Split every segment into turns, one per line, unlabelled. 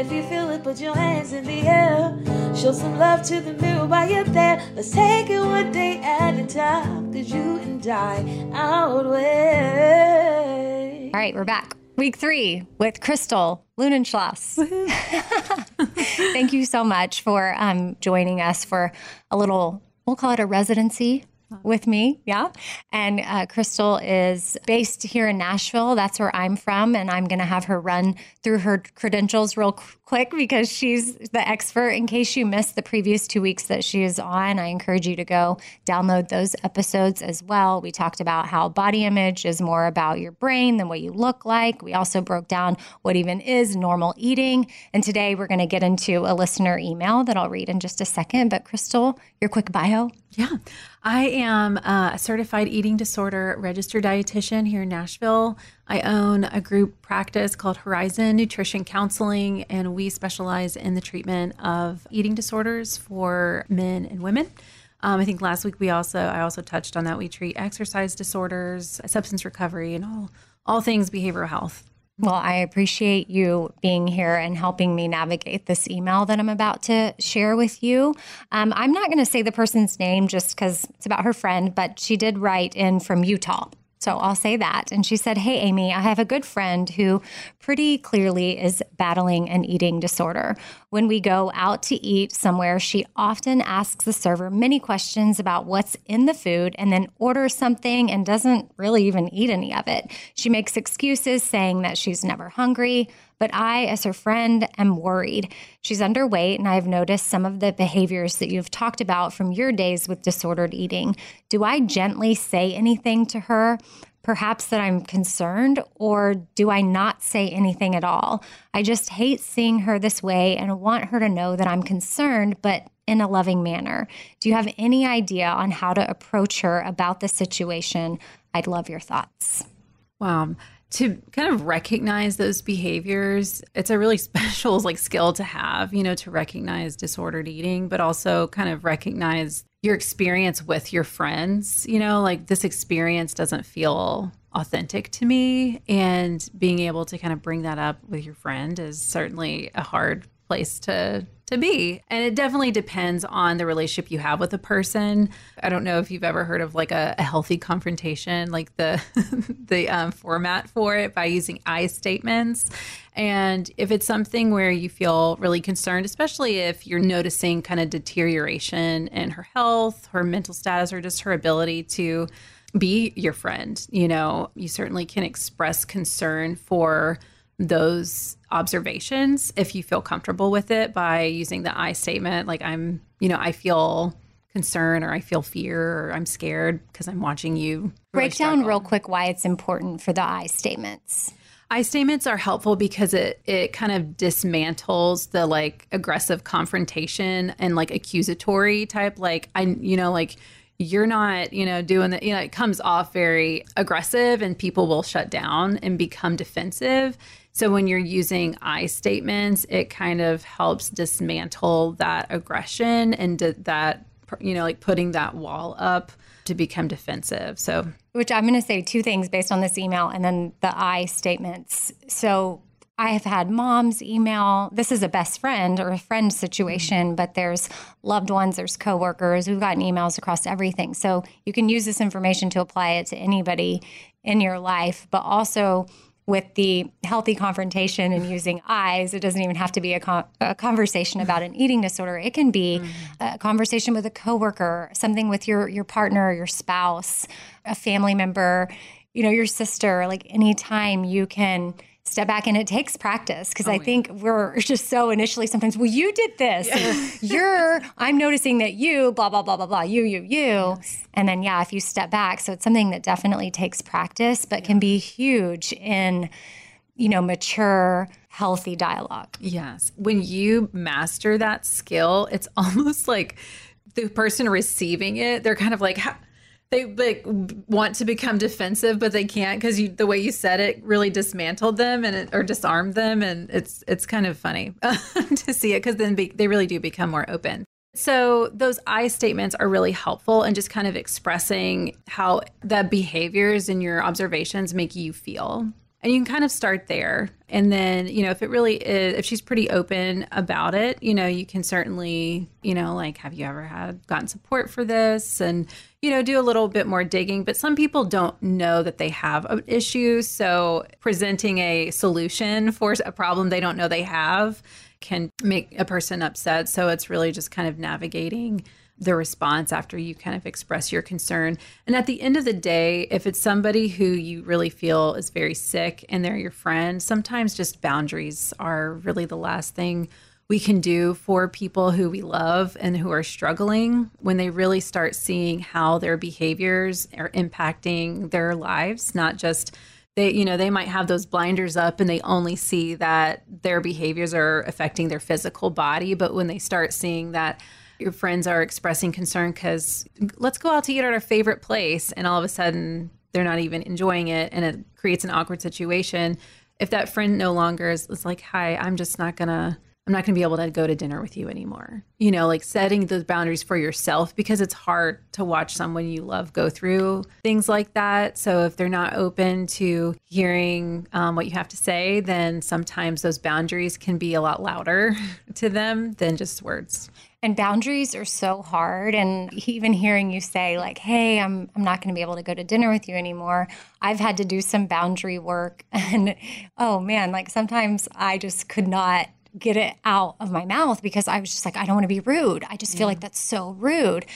If you feel it, put your hands in the air. Show some love to the mirror while you're there. Let's take it one day at a time. Cause you and I outweigh.
All right, we're back. Week three with Crystal Lunenschloss. Thank you so much for um, joining us for a little, we'll call it a residency with me. Yeah. And uh, Crystal is based here in Nashville. That's where I'm from. And I'm going to have her run through her credentials real quick because she's the expert. In case you missed the previous two weeks that she is on, I encourage you to go download those episodes as well. We talked about how body image is more about your brain than what you look like. We also broke down what even is normal eating. And today we're going to get into a listener email that I'll read in just a second. But Crystal, your quick bio.
Yeah. I am a certified eating disorder registered dietitian here in Nashville. I own a group practice called Horizon Nutrition Counseling, and we specialize in the treatment of eating disorders for men and women. Um, I think last week we also I also touched on that. We treat exercise disorders, substance recovery, and all all things behavioral health.
Well, I appreciate you being here and helping me navigate this email that I'm about to share with you. Um, I'm not going to say the person's name just because it's about her friend, but she did write in from Utah. So I'll say that. And she said, Hey, Amy, I have a good friend who pretty clearly is battling an eating disorder. When we go out to eat somewhere, she often asks the server many questions about what's in the food and then orders something and doesn't really even eat any of it. She makes excuses saying that she's never hungry, but I, as her friend, am worried. She's underweight, and I've noticed some of the behaviors that you've talked about from your days with disordered eating. Do I gently say anything to her? Perhaps that I'm concerned, or do I not say anything at all? I just hate seeing her this way and want her to know that I'm concerned, but in a loving manner. Do you have any idea on how to approach her about the situation? I'd love your thoughts.
Wow to kind of recognize those behaviors it's a really special like skill to have you know to recognize disordered eating but also kind of recognize your experience with your friends you know? Like this experience doesn't feel authentic to me and being able to kind of bring that up with your friend is certainly a hard place to to be. And it definitely depends on the relationship you have with a person. I don't know if you've ever heard of like a, a healthy confrontation, like the the um, format for it by using I statements. And if it's something where you feel really concerned, especially if you're noticing kind of deterioration in her health, her mental status, or just her ability to be your friend, you know, you certainly can express concern for those observations if you feel comfortable with it by using the I statement. Like, I'm, you know, I feel concern or I feel fear or I'm scared because I'm watching you. Really
Break down
struggle.
real quick why it's important for the I statements.
I statements are helpful because it it kind of dismantles the like aggressive confrontation and like accusatory type like I you know like you're not you know doing that you know it comes off very aggressive and people will shut down and become defensive so when you're using I statements it kind of helps dismantle that aggression and that you know like putting that wall up to become defensive so
which I'm going to say two things based on this email and then the I statements. So I have had moms email. This is a best friend or a friend situation, mm-hmm. but there's loved ones, there's coworkers. We've gotten emails across everything. So you can use this information to apply it to anybody in your life, but also with the healthy confrontation and using eyes, it doesn't even have to be a, con- a conversation about an eating disorder. It can be mm-hmm. a conversation with a coworker, something with your your partner, your spouse, a family member, you know, your sister. Like anytime you can step back and it takes practice because oh, I think we're just so initially sometimes, well, you did this. Or you're, I'm noticing that you, blah, blah, blah, blah, blah, you, you, you. And then, yeah, if you step back. So it's something that definitely takes practice, but can be huge in, you know, mature, healthy dialogue.
Yes. When you master that skill, it's almost like the person receiving it, they're kind of like, "How- they like want to become defensive, but they can't because the way you said it really dismantled them and it, or disarmed them, and it's it's kind of funny to see it because then be, they really do become more open. So those I statements are really helpful in just kind of expressing how the behaviors and your observations make you feel. And you can kind of start there. And then, you know, if it really is, if she's pretty open about it, you know, you can certainly, you know, like, have you ever had gotten support for this? And, you know, do a little bit more digging. But some people don't know that they have an issue. So presenting a solution for a problem they don't know they have can make a person upset. So it's really just kind of navigating the response after you kind of express your concern. And at the end of the day, if it's somebody who you really feel is very sick and they're your friend, sometimes just boundaries are really the last thing we can do for people who we love and who are struggling when they really start seeing how their behaviors are impacting their lives, not just they you know they might have those blinders up and they only see that their behaviors are affecting their physical body but when they start seeing that your friends are expressing concern because let's go out to eat at our favorite place and all of a sudden they're not even enjoying it and it creates an awkward situation. If that friend no longer is, is like hi i'm just not gonna i'm not gonna be able to go to dinner with you anymore. You know like setting those boundaries for yourself because it's hard to watch someone you love go through things like that. So if they're not open to hearing um, what you have to say then sometimes those boundaries can be a lot louder to them than just words
And boundaries are so hard. And even hearing you say, like, hey, I'm, I'm not going to be able to go to dinner with you anymore. I've had to do some boundary work. And oh man, like sometimes I just could not get it out of my mouth because I was just like, I don't want to be rude. I just feel like that's so rude.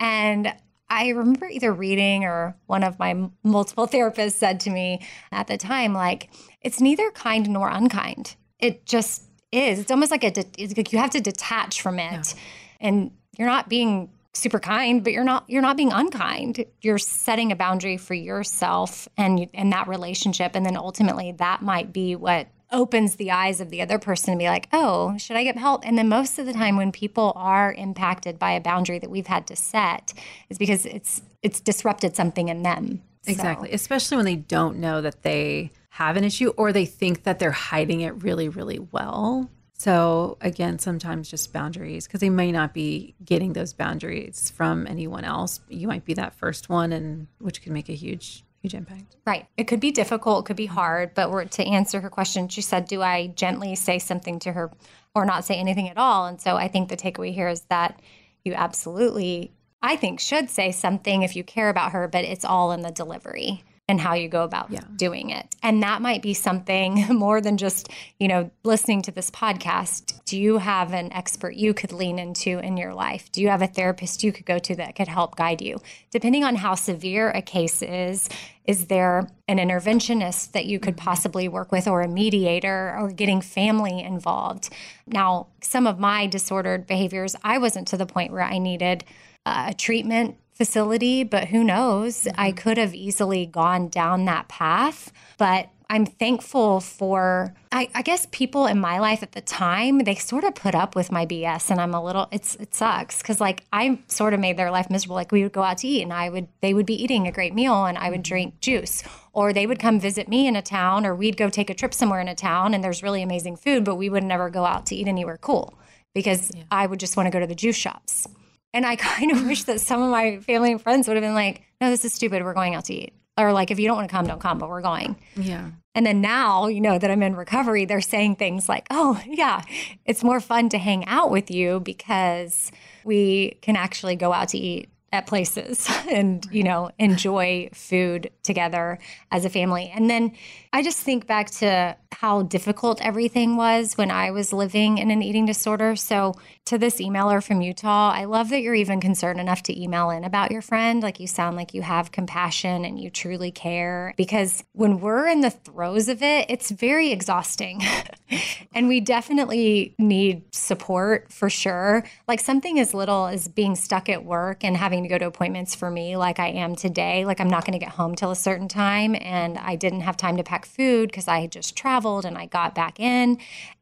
And I remember either reading or one of my multiple therapists said to me at the time, like, it's neither kind nor unkind. It just is. It's almost like a de- it's like you have to detach from it, and you're not being super kind, but you're not you're not being unkind. You're setting a boundary for yourself and and that relationship, and then ultimately that might be what opens the eyes of the other person to be like, oh, should I get help? And then most of the time when people are impacted by a boundary that we've had to set is because it's it's disrupted something in them. So-
Exactly. Especially when they don't know that they have an issue or they think that they're hiding it really, really well. So, again, sometimes just boundaries because they may not be getting those boundaries from anyone else. You might be that first one, and which can make a huge, huge impact.
Right. It could be difficult, it could be hard, but we're, to answer her question, she said, Do I gently say something to her or not say anything at all? And so I think the takeaway here is that you absolutely, I think, should say something if you care about her, but it's all in the delivery and how you go about yeah. doing it. And that might be something more than just, you know, listening to this podcast. Do you have an expert you could lean into in your life? Do you have a therapist you could go to that could help guide you? Depending on how severe a case is, is there an interventionist that you could mm-hmm. possibly work with or a mediator or getting family involved? Now, some of my disordered behaviors, I wasn't to the point where I needed a treatment facility, but who knows? Mm-hmm. I could have easily gone down that path. But I'm thankful for, I, I, guess, people in my life at the time. They sort of put up with my BS, and I'm a little. It's it sucks because like I sort of made their life miserable. Like we would go out to eat, and I would they would be eating a great meal, and I would mm-hmm. drink juice, or they would come visit me in a town, or we'd go take a trip somewhere in a town, and there's really amazing food, but we would never go out to eat anywhere cool because yeah. I would just want to go to the juice shops. And I kind of wish that some of my family and friends would have been like, no, this is stupid. We're going out to eat. Or like, if you don't want to come, don't come, but we're going.
Yeah.
And then now, you know, that I'm in recovery, they're saying things like, oh, yeah, it's more fun to hang out with you because we can actually go out to eat at places and you know enjoy food together as a family and then i just think back to how difficult everything was when i was living in an eating disorder so to this emailer from utah i love that you're even concerned enough to email in about your friend like you sound like you have compassion and you truly care because when we're in the throes of it it's very exhausting and we definitely need support for sure like something as little as being stuck at work and having to go to appointments for me like I am today. Like I'm not going to get home till a certain time. And I didn't have time to pack food because I had just traveled and I got back in.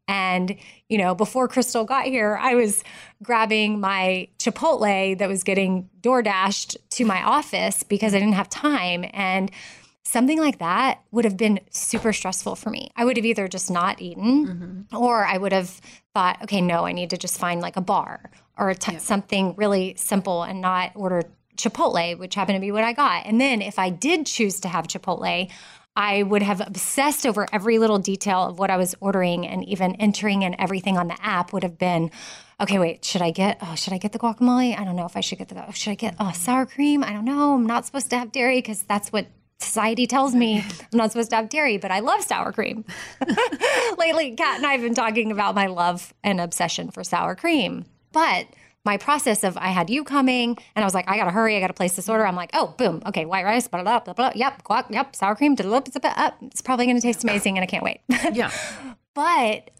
And, you know, before Crystal got here, I was grabbing my Chipotle that was getting door dashed to my office because I didn't have time. And something like that would have been super stressful for me. I would have either just not eaten mm-hmm. or I would have thought, okay, no, I need to just find like a bar or t- yeah. something really simple and not order Chipotle, which happened to be what I got. And then if I did choose to have Chipotle, I would have obsessed over every little detail of what I was ordering and even entering in everything on the app would have been, okay, wait, should I get, oh, should I get the guacamole? I don't know if I should get the, oh, should I get, oh, sour cream? I don't know. I'm not supposed to have dairy because that's what society tells me I'm not supposed to have dairy, but I love sour cream. Lately, Kat and I have been talking about my love and obsession for sour cream. But my process of I had you coming and I was like, I gotta hurry, I gotta place this order. I'm like, oh, boom, okay, white rice, blah, blah, blah, blah, yep, guac, yep, sour cream, blah, blah, blah, it's probably gonna taste amazing and I can't wait.
Yeah.
but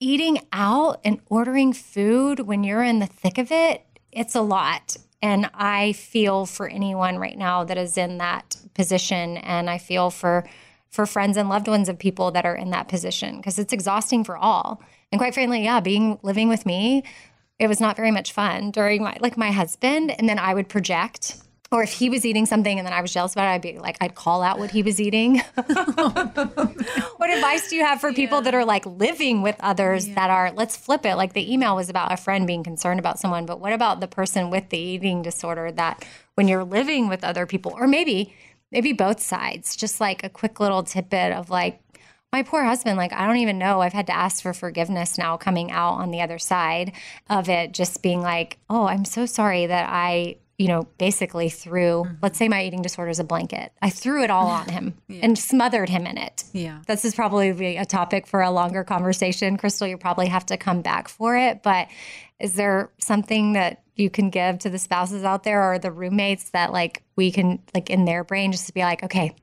eating out and ordering food when you're in the thick of it, it's a lot. And I feel for anyone right now that is in that position. And I feel for for friends and loved ones of people that are in that position because it's exhausting for all. And quite frankly, yeah, being living with me, it was not very much fun during my like my husband. And then I would project or if he was eating something and then I was jealous about it, I'd be like, I'd call out what he was eating. what advice do you have for people yeah. that are like living with others yeah. that are, let's flip it. Like the email was about a friend being concerned about someone, but what about the person with the eating disorder that when you're living with other people, or maybe, maybe both sides, just like a quick little tidbit of like, my poor husband, like, I don't even know. I've had to ask for forgiveness now coming out on the other side of it, just being like, oh, I'm so sorry that I you know, basically threw, mm-hmm. let's say my eating disorder is a blanket. I threw it all on him yeah. and smothered him in it.
Yeah.
This is probably a topic for a longer conversation. Crystal, you probably have to come back for it. But is there something that you can give to the spouses out there or the roommates that like we can, like in their brain, just to be like, okay,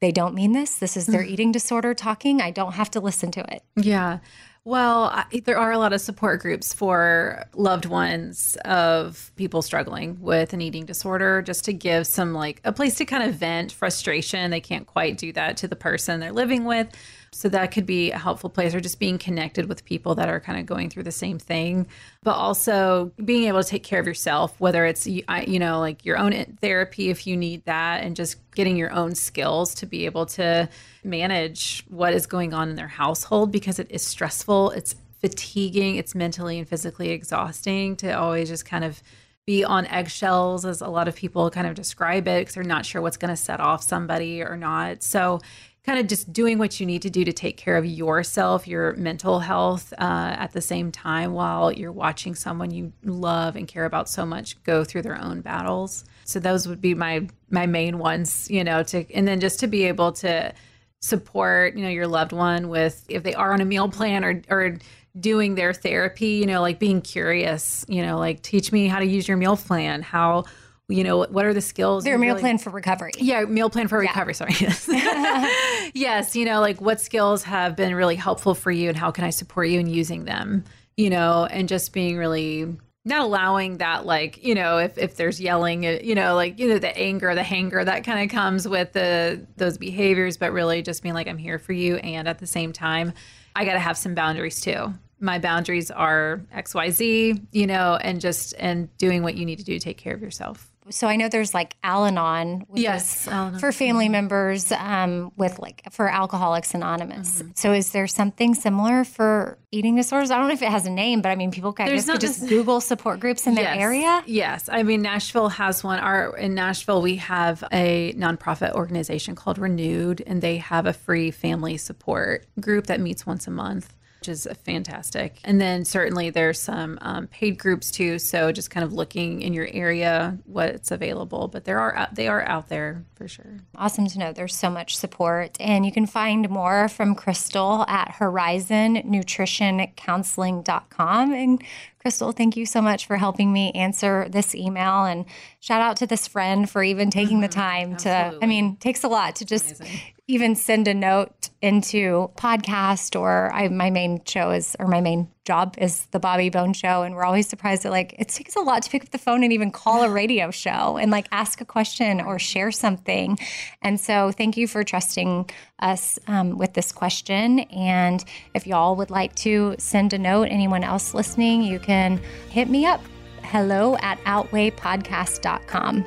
they don't mean this. This is their mm. eating disorder talking. I don't have to listen to it.
Yeah. Well, I, there are a lot of support groups for loved ones of people struggling with an eating disorder, just to give some like a place to kind of vent frustration. They can't quite do that to the person they're living with. So that could be a helpful place, or just being connected with people that are kind of going through the same thing. But also being able to take care of yourself, whether it's, you know, like your own eh, therapy if you need that, and just getting your own skills to be able to manage what is going on in their household because it is stressful. It's fatiguing. It's mentally and physically exhausting to always just kind of be on eggshells, as a lot of people kind of describe it, because they're not sure what's going to set off somebody or not. So, kind of just doing what you need to do to take care of yourself, your mental health uh, at the same time while you're watching someone you love and care about so much go through their own battles. So those would be my my main ones, you know, to and then just to be able to support, you know, your loved one with if they are on a meal plan or or doing their therapy, you know, like being curious, you know, like teach me how to use your meal plan, how you know what are the skills
their meal
really,
plan for recovery.
Yeah meal plan for recovery yeah. sorry. Yes. Yes you know like what skills have been really helpful for you and how can i support you in using them you know and just being really not allowing that like you know if, if there's yelling you know like you know the anger the hanger that kind of comes with the those behaviors but really just being like i'm here for you and at the same time i got to have some boundaries too. My boundaries are xyz you know and just and doing what you need to do to take care of yourself
so I know there's like Al-Anon,
yes, Al-Anon.
for family mm-hmm. members um, with like for Alcoholics Anonymous. Mm-hmm. So is there something similar for eating disorders? I don't know if it has a name, but I mean, people can just, just Google support groups in
yes.
their area.
Yes, I mean Nashville has one. Our in Nashville we have a nonprofit organization called Renewed, and they have a free family support group that meets once a month which is fantastic. And then certainly there's some um, paid groups too. So just kind of looking in your area what's available, but there are they are out there for sure.
Awesome to know. There's so much support, and you can find more from Crystal at HorizonNutritionCounseling.com. And Crystal, thank you so much for helping me answer this email. And shout out to this friend for even taking mm-hmm. the time Absolutely. to, I mean, takes a lot to just Amazing. Even send a note into podcast or I, my main show is, or my main job is the Bobby Bones Show. And we're always surprised that like it takes a lot to pick up the phone and even call a radio show and like ask a question or share something. And so thank you for trusting us um, with this question. And if y'all would like to send a note, anyone else listening, you can hit me up. Hello at outweighpodcast.com.